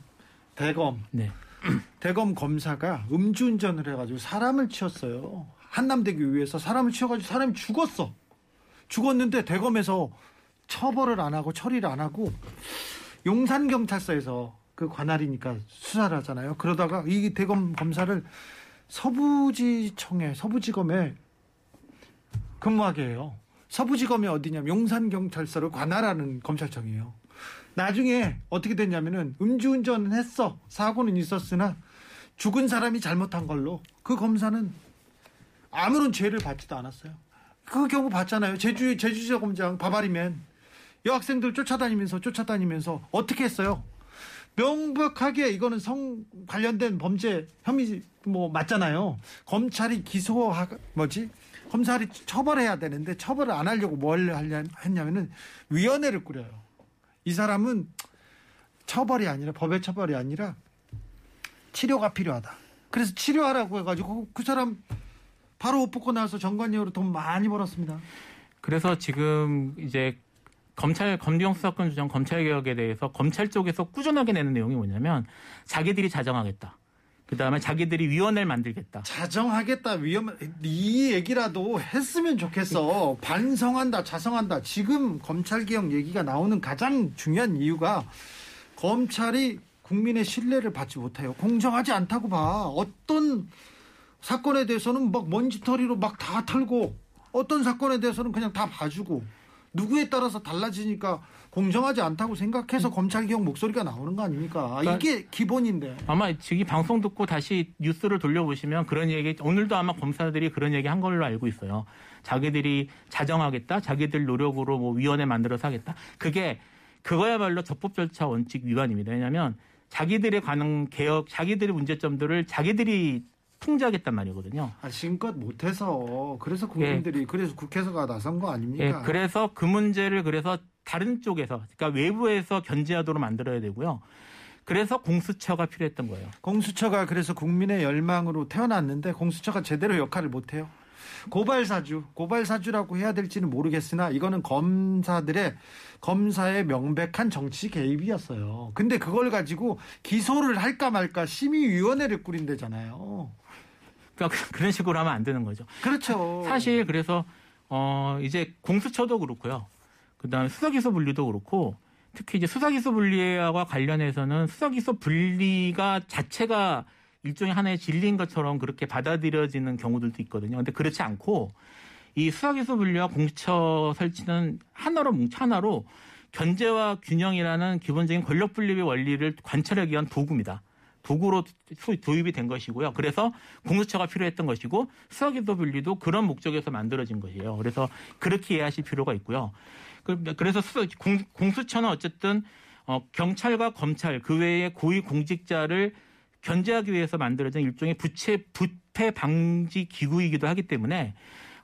대검 네. 대검 검사가 음주운전을 해가지고 사람을 치었어요. 한남대교 위에서 사람을 치어가지고 사람이 죽었어. 죽었는데 대검에서 처벌을 안 하고 처리를 안 하고 용산 경찰서에서 그 관할이니까 수사를 하잖아요. 그러다가 이 대검 검사를 서부지청에 서부지검에 근무하게 해요. 서부지검이 어디냐면 용산 경찰서를 관할하는 검찰청이에요. 나중에 어떻게 됐냐면은 음주운전은 했어. 사고는 있었으나 죽은 사람이 잘못한 걸로 그 검사는 아무런 죄를 받지도 않았어요. 그 경우 봤잖아요. 제주 제주지사 검장 바바리맨 여학생들 쫓아다니면서 쫓아다니면서 어떻게 했어요? 명백하게 이거는 성 관련된 범죄 혐의 뭐 맞잖아요. 검찰이 기소하 뭐지? 검찰이 처벌해야 되는데 처벌을 안 하려고 뭘 하냐 했냐면은 위원회를 꾸려요. 이 사람은 처벌이 아니라 법의 처벌이 아니라 치료가 필요하다. 그래서 치료하라고 해가지고 그 사람 바로 옷 벗고 나서 정관료로 돈 많이 벌었습니다. 그래서 지금 이제 검찰 검경 수사권 주장 검찰 개혁에 대해서 검찰 쪽에서 꾸준하게 내는 내용이 뭐냐면 자기들이 자정하겠다. 그 다음에 자기들이 위원회를 만들겠다. 자정하겠다 위험 이 얘기라도 했으면 좋겠어. 반성한다 자성한다. 지금 검찰 개혁 얘기가 나오는 가장 중요한 이유가 검찰이 국민의 신뢰를 받지 못해요. 공정하지 않다고 봐. 어떤 사건에 대해서는 막 먼지털이로 막 다 털고 어떤 사건에 대해서는 그냥 다 봐주고 누구에 따라서 달라지니까 공정하지 않다고 생각해서 검찰 개혁 목소리가 나오는 거 아닙니까 그러니까 이게 기본인데 아마 지금 이 방송 듣고 다시 뉴스를 돌려보시면 그런 얘기 오늘도 아마 검사들이 그런 얘기 한 걸로 알고 있어요. 자기들이 자정하겠다, 자기들 노력으로 뭐 위원회 만들어서 하겠다. 그게 그거야말로 적법 절차 원칙 위반입니다. 왜냐하면 자기들의 관한 개혁, 자기들의 문제점들을 자기들이 통제하겠단 말이거든요. 아, 지금껏 못해서 그래서 국민들이 그래서 국회에서가 나선 거 예, 아닙니까? 그래서 그 문제를 그래서 다른 쪽에서, 그러니까 외부에서 견제하도록 만들어야 되고요. 그래서 공수처가 필요했던 거예요. 공수처가 그래서 국민의 열망으로 태어났는데 공수처가 제대로 역할을 못 해요. 고발 사주, 고발 사주라고 해야 될지는 모르겠으나 이거는 검사들의 검사의 명백한 정치 개입이었어요. 근데 그걸 가지고 기소를 할까 말까 심의위원회를 꾸린대잖아요. 그러니까 그런 식으로 하면 안 되는 거죠. 그렇죠. 사실 그래서 어 이제 공수처도 그렇고요. 그다음에 수사기소 분리도 그렇고 특히 이제 수사기소 분리와 관련해서는 수사기소 분리가 자체가 일종의 하나의 진리인 것처럼 그렇게 받아들여지는 경우들도 있거든요. 근데 그렇지 않고 이 수사기소 분리와 공수처 설치는 하나로 뭉쳐 하나로 견제와 균형이라는 기본적인 권력 분립의 원리를 관찰하기 위한 도구입니다. 도구로 수- 도입이 된 것이고요. 그래서 공수처가 필요했던 것이고 수사기소 분리도 그런 목적에서 만들어진 것이에요. 그래서 그렇게 이해하실 필요가 있고요. 그- 그래서 수사, 공, 공수처는 어쨌든 어, 경찰과 검찰 그 외에 고위 공직자를 견제하기 위해서 만들어진 일종의 부채 부패 방지 기구이기도 하기 때문에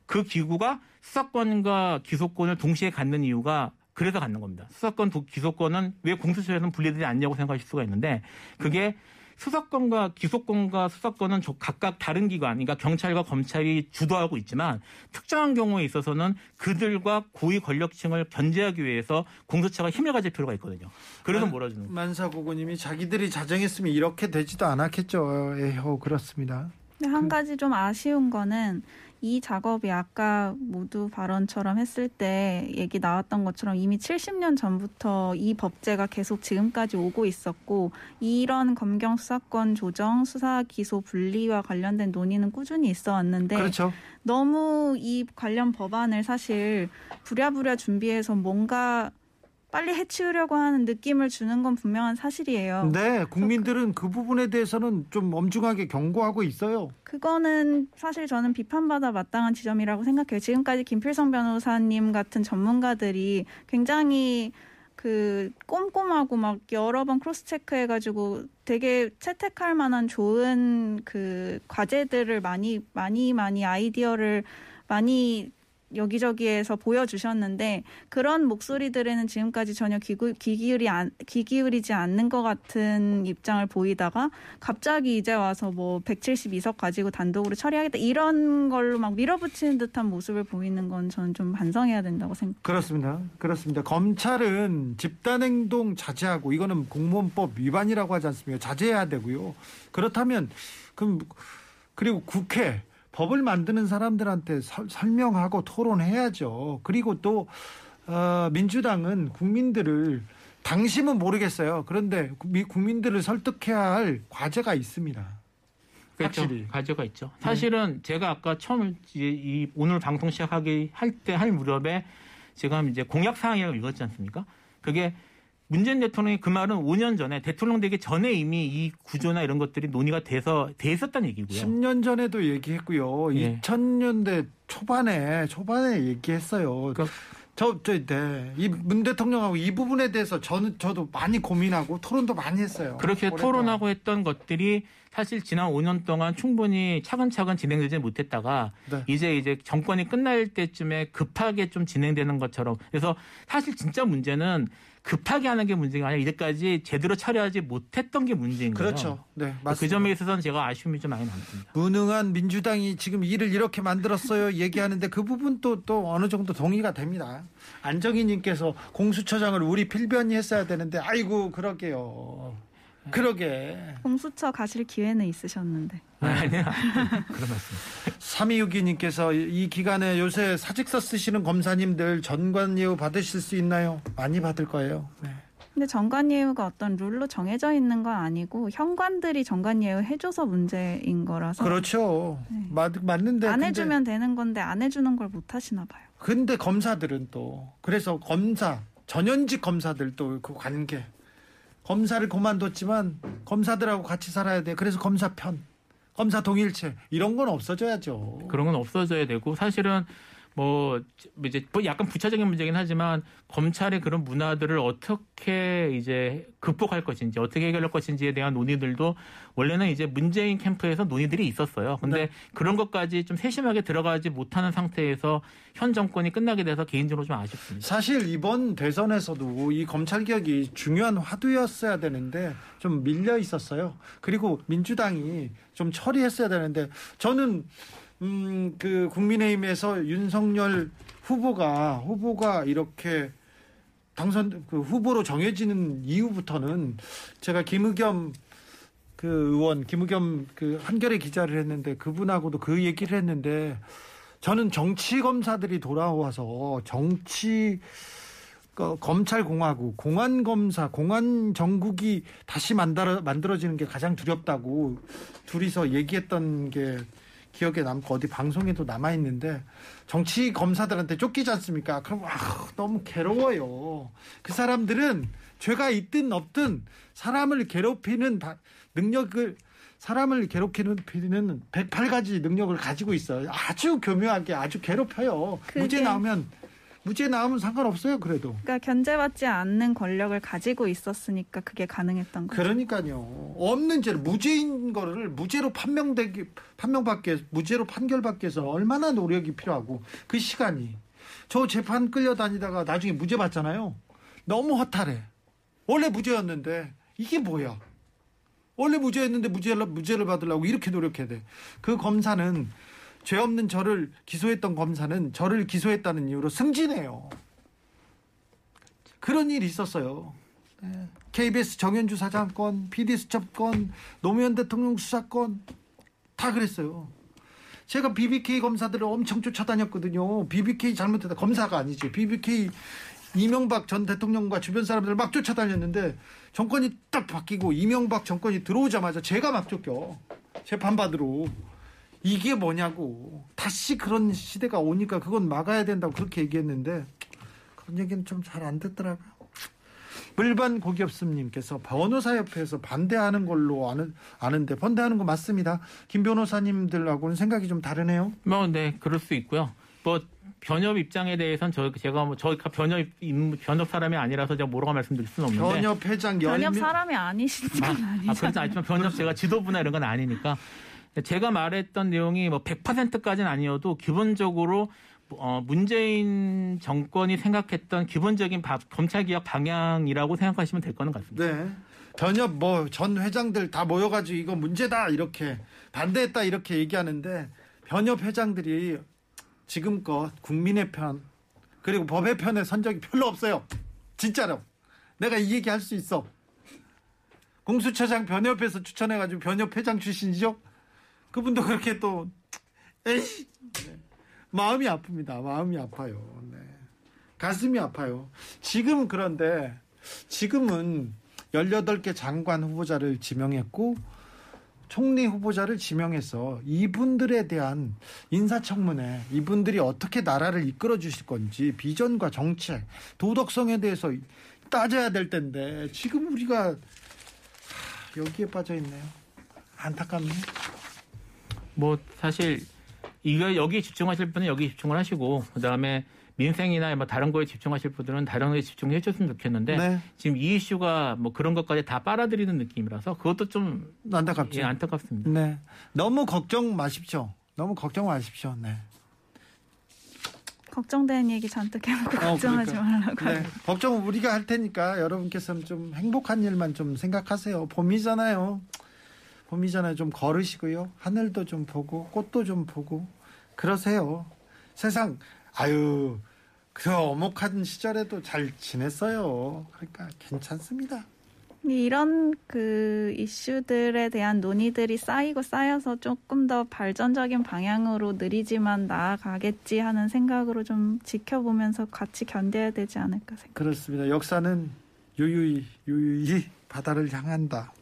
그 기구가 수사권과 기소권을 동시에 갖는 이유가 그래서 갖는 겁니다. 수사권, 도- 기소권은 왜 공수처에서는 분리되지 않냐고 생각하실 수가 있는데 그게 수사권과 기소권과 수사권은 저- 각각 다른 기관, 그러니까 경찰과 검찰이 주도하고 있지만 특정한 경우에 있어서는 그들과 고위 권력층을 견제하기 위해서 공수처가 힘을 가질 필요가 있거든요. 그래서 만- 몰아주는 거예요. 만사고고님이 자기들이 자정했으면 이렇게 되지도 않았겠죠. 에허 그렇습니다. 한 가지 좀 아쉬운 거는 이 작업이 아까 모두 발언처럼 했을 때 얘기 나왔던 것처럼 이미 70년 전부터 이 법제가 계속 지금까지 오고 있었고 이런 검경 수사권 조정, 수사 기소 분리와 관련된 논의는 꾸준히 있어 왔는데 그렇죠. 너무 이 관련 법안을 사실 부랴부랴 준비해서 뭔가 빨리 해치우려고 하는 느낌을 주는 건 분명한 사실이에요. 네, 국민들은 그 부분에 대해서는 좀 엄중하게 경고하고 있어요. 그거는 사실 저는 비판받아 마땅한 지점이라고 생각해요. 지금까지 김필성 변호사님 같은 전문가들이 굉장히 그 꼼꼼하고 막 여러 번 크로스 체크해가지고 되게 채택할 만한 좋은 그 과제들을 많이 많이 많이 아이디어를 많이 여기저기에서 보여주셨는데 그런 목소리들에는 지금까지 전혀 귀구, 귀, 기울이 안, 귀 기울이지 않는 것 같은 입장을 보이다가 갑자기 이제 와서 뭐 172석 가지고 단독으로 처리하겠다 이런 걸로 막 밀어붙이는 듯한 모습을 보이는 건 저는 좀 반성해야 된다고 생각. 그렇습니다. 그렇습니다. 검찰은 집단행동 자제하고 이거는 공무원법 위반이라고 하지 않습니까? 자제해야 되고요. 그렇다면 그럼 그리고 국회 법을 만드는 사람들한테 설, 설명하고 토론해야죠. 그리고 또 어, 민주당은 국민들을 당심은 모르겠어요. 그런데 미- 국민들을 설득해야 할 과제가 있습니다. 그렇죠. 확실히. 가져가 있죠. 사실은 제가 아까 처음 이 오늘 방송 시작하기 할 때 할 무렵에 지금 이제 공약 사항이라고 읽었지 않습니까? 그게 문재인 대통령이 그 말은 5년 전에 대통령 되기 전에 이미 이 구조나 이런 것들이 논의가 돼서 돼 있었다는 얘기고요. 10년 전에도 얘기했고요. 예. 2000년대 초반에 초반에 얘기했어요. 그러니까 저, 저, 네. 이문 대통령하고 이 부분에 대해서 저는, 저도 많이 고민하고 토론도 많이 했어요. 그렇게 오랫동안. 토론하고 했던 것들이 사실 지난 5년 동안 충분히 차근차근 진행되지 못했다가 네. 이제 이제 정권이 끝날 때쯤에 급하게 좀 진행되는 것처럼 그래서 사실 진짜 문제는 급하게 하는 게 문제가 아니라 이제까지 제대로 처리하지 못했던 게 문제인 거예요. 그렇죠. 네, 맞습니다. 그 점에 있어서는 제가 아쉬움이 좀 많이 남습니다. 무능한 민주당이 지금 일을 이렇게 만들었어요. 얘기하는데 그 부분도 또 어느 정도 동의가 됩니다. 안정희님께서 공수처장을 우리 필변이 했어야 되는데, 아이고, 그러게요. 그러게. 공수처 가실 기회는 있으셨는데. 아니야. 그런 말씀. 3262님께서 이 기간에 요새 사직서 쓰시는 검사님들 전관예우 받으실 수 있나요? 많이 받을 거예요. 네. 근데 정관예우가 어떤 룰로 정해져 있는 건 아니고 현관들이 정관예우 해줘서 문제인 거라서 그렇죠. 네. 맞, 맞는데. 안 근데- 해주면 되는 건데 안 해주는 걸 못 하시나 봐요. 근데 검사들은 또 그래서 검사 전현직 검사들도 그 관계 검사를 그만뒀지만 검사들하고 같이 살아야 돼. 그래서 검사 편, 검사 동일체 이런 건 없어져야죠. 그런 건 없어져야 되고 사실은 뭐 이제 뭐 약간 부차적인 문제긴 하지만 검찰의 그런 문화들을 어떻게 이제 극복할 것인지 어떻게 해결할 것인지에 대한 논의들도 원래는 이제 문재인 캠프에서 논의들이 있었어요. 근데 네. 그런 것까지 좀 세심하게 들어가지 못하는 상태에서 현 정권이 끝나게 돼서 개인적으로 좀 아쉽습니다. 사실 이번 대선에서도 이 검찰 개혁이 중요한 화두였어야 되는데 좀 밀려 있었어요. 그리고 민주당이 좀 처리했어야 되는데 저는 음 그 국민의힘에서 윤석열 후보가 후보가 이렇게 당선 그 후보로 정해지는 이후부터는 제가 김의겸 그 의원 김의겸 그 한겨레 기자를 했는데 그분하고도 그 얘기를 했는데 저는 정치 검사들이 돌아와서 정치 그 검찰 공화국, 공안 검사, 공안 정국이 다시 만들어 만들어지는 게 가장 두렵다고 둘이서 얘기했던 게 기억에 남고 어디 방송에도 남아 있는데 정치 검사들한테 쫓기지 않습니까? 그럼 아, 너무 괴로워요. 그 사람들은 죄가 있든 없든 사람을 괴롭히는 다- 능력을 사람을 괴롭히는 108가지 능력을 가지고 있어요. 아주 교묘하게 아주 괴롭혀요. 그게- 무죄 나오면 무죄 나오면 상관없어요. 그래도. 그러니까 견제받지 않는 권력을 가지고 있었으니까 그게 가능했던 거죠. 그러니까요. 없는 죄를 무죄인 거를 무죄로 판명되기 판명받기 무죄로 판결받기 위해서 얼마나 노력이 필요하고 그 시간이 저 재판 끌려다니다가 나중에 무죄 받잖아요. 너무 허탈해. 원래 무죄였는데 이게 뭐야? 원래 무죄였는데 무죄를 무죄를 받으려고 이렇게 노력해야 돼. 그 검사는 죄 없는 저를 기소했던 검사는 저를 기소했다는 이유로 승진해요. 그런 일이 있었어요. KBS 정현주 사장 건, PD 수첩 건, 노무현 대통령 수사 건, 다 그랬어요. 제가 BBK 검사들을 엄청 쫓아다녔거든요. BBK 잘못했다. 검사가 아니지. BBK 이명박 전 대통령과 주변 사람들을 막 쫓아다녔는데 정권이 딱 바뀌고 이명박 정권이 들어오자마자 제가 막 쫓겨. 재판받으러. 이게 뭐냐고. 다시 그런 시대가 오니까 그건 막아야 된다고 그렇게 얘기했는데 그런 얘기는 좀 잘 안 듣더라고요. 물반 고기업스님께서 변호사협회에서 반대하는 걸로 아는, 아는데 반대하는 거 맞습니다. 김 변호사님들하고는 생각이 좀 다르네요. 뭐, 네, 그럴 수 있고요. 뭐, 변협 입장에 대해서는 저 제가 뭐 저가 변협 임- 변협 사람이 아니라서 제가 뭐라고 말씀드릴 수는 없는데 변협 회장 변협 열명 사람이 건 아, 아니죠. 아, 그렇진 않지만 변협 제가 지도부나 이런 건 아니니까 제가 말했던 내용이 뭐 100%까지는 아니어도 기본적으로 어, 문재인 정권이 생각했던 기본적인 바- 검찰개혁 방향이라고 생각하시면 될 거는 같습니다. 네. 변협 뭐 전 회장들 다 모여가지고 이거 문제다 이렇게 반대했다 이렇게 얘기하는데 변협 회장들이 지금껏 국민의 편 그리고 법의 편에 선 적이 별로 없어요. 진짜로. 내가 이 얘기 할 수 있어. 공수처장 변협에서 추천해가지고 변협 회장 출신이죠. 그분도 그렇게 또 에이 네. 마음이 아픕니다. 마음이 아파요. 네. 가슴이 아파요. 지금 그런데 지금은 18개 장관 후보자를 지명했고 총리 후보자를 지명해서 이분들에 대한 인사청문회, 이분들이 어떻게 나라를 이끌어 주실 건지 비전과 정책, 도덕성에 대해서 따져야 될 텐데 지금 우리가 하, 여기에 빠져 있네요. 안타깝네요. 뭐 사실 이거 여기 집중하실 분은 여기 집중을 하시고 그다음에 민생이나 뭐 다른 거에 집중하실 분들은 다른 거에 집중해 줬으면 좋겠는데 네. 지금 이 이슈가 뭐 그런 것까지 다 빨아들이는 느낌이라서 그것도 좀 안타깝죠. 예, 안타깝습니다. 네. 너무 걱정 마십시오. 너무 걱정 마십시오. 네. 걱정되는 얘기 잔뜩 해놓고 어, 걱정하지 그러니까. 말라고. 네, 걱정 우리가 할 테니까 여러분께서는 좀 행복한 일만 좀 생각하세요. 봄이잖아요. 봄이잖아요. 좀 걸으시고요. 하늘도 좀 보고 꽃도 좀 보고 그러세요. 세상 아유 그 어목한 시절에도 잘 지냈어요. 그러니까 괜찮습니다. 이런 그 이슈들에 대한 논의들이 쌓이고 쌓여서 조금 더 발전적인 방향으로 느리지만 나아가겠지 하는 생각으로 좀 지켜보면서 같이 견뎌야 되지 않을까 생각. 그렇습니다. 역사는 유유히 유유히 바다를 향한다.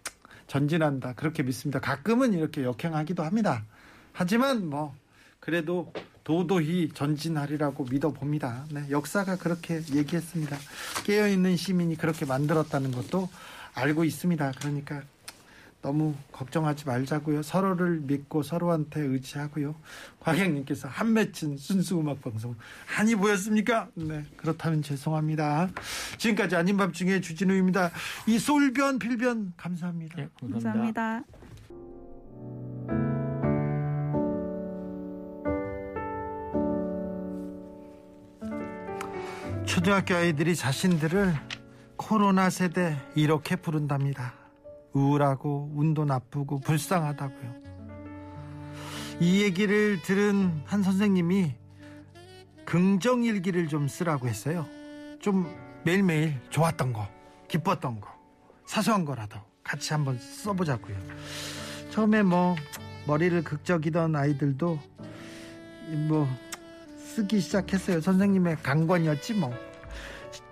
전진한다. 그렇게 믿습니다. 가끔은 이렇게 역행하기도 합니다. 하지만 뭐 그래도 도도히 전진하리라고 믿어봅니다. 네, 역사가 그렇게 얘기했습니다. 깨어있는 시민이 그렇게 만들었다는 것도 알고 있습니다. 그러니까 너무 걱정하지 말자고요. 서로를 믿고 서로한테 의지하고요. 과객님께서 한 맺힌 순수 음악 방송 한이 보였습니까? 네, 그렇다면 죄송합니다. 지금까지 아닌 밤 중에 주진우입니다. 이 솔변 필변 감사합니다. 예, 감사합니다. 감사합니다. 초등학교 아이들이 자신들을 코로나 세대 이렇게 부른답니다. 우울하고 운도 나쁘고 불쌍하다고요. 이 얘기를 들은 한 선생님이 긍정 일기를 좀 쓰라고 했어요. 좀 매일매일 좋았던 거, 기뻤던 거, 사소한 거라도 같이 한번 써보자고요. 처음에 뭐 머리를 극적이던 아이들도 뭐 쓰기 시작했어요. 선생님의 강권이었지 뭐.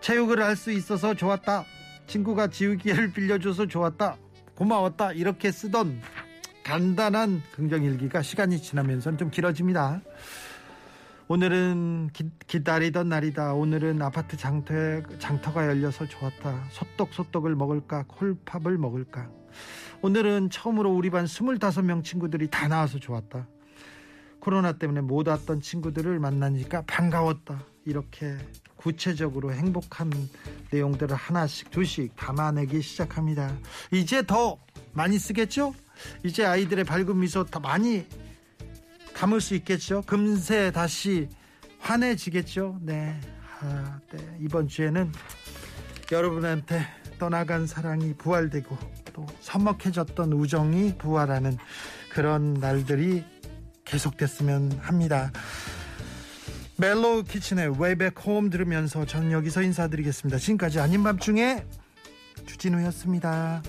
체육을 할 수 있어서 좋았다. 친구가 지우개를 빌려줘서 좋았다. 고마웠다. 이렇게 쓰던 간단한 긍정일기가 시간이 지나면서 좀 길어집니다. 오늘은 기, 다리던 날이다. 오늘은 아파트 장터, 장터가 열려서 좋았다. 소떡 소떡을 먹을까? 콜팝을 먹을까? 오늘은 처음으로 우리 반 25명 친구들이 다 나와서 좋았다. 코로나 때문에 못 왔던 친구들을 만나니까 반가웠다. 이렇게 구체적으로 행복한 내용들을 하나씩 두씩 담아내기 시작합니다. 이제 더 많이 쓰겠죠? 이제 아이들의 밝은 미소 더 많이 담을 수 있겠죠? 금세 다시 환해지겠죠? 네. 아, 네. 이번 주에는 여러분한테 떠나간 사랑이 부활되고 또 서먹해졌던 우정이 부활하는 그런 날들이 계속됐으면 합니다. 멜로우 키친의 Way Back Home 들으면서 저는 여기서 인사드리겠습니다. 지금까지 아닌 밤중에 주진우였습니다.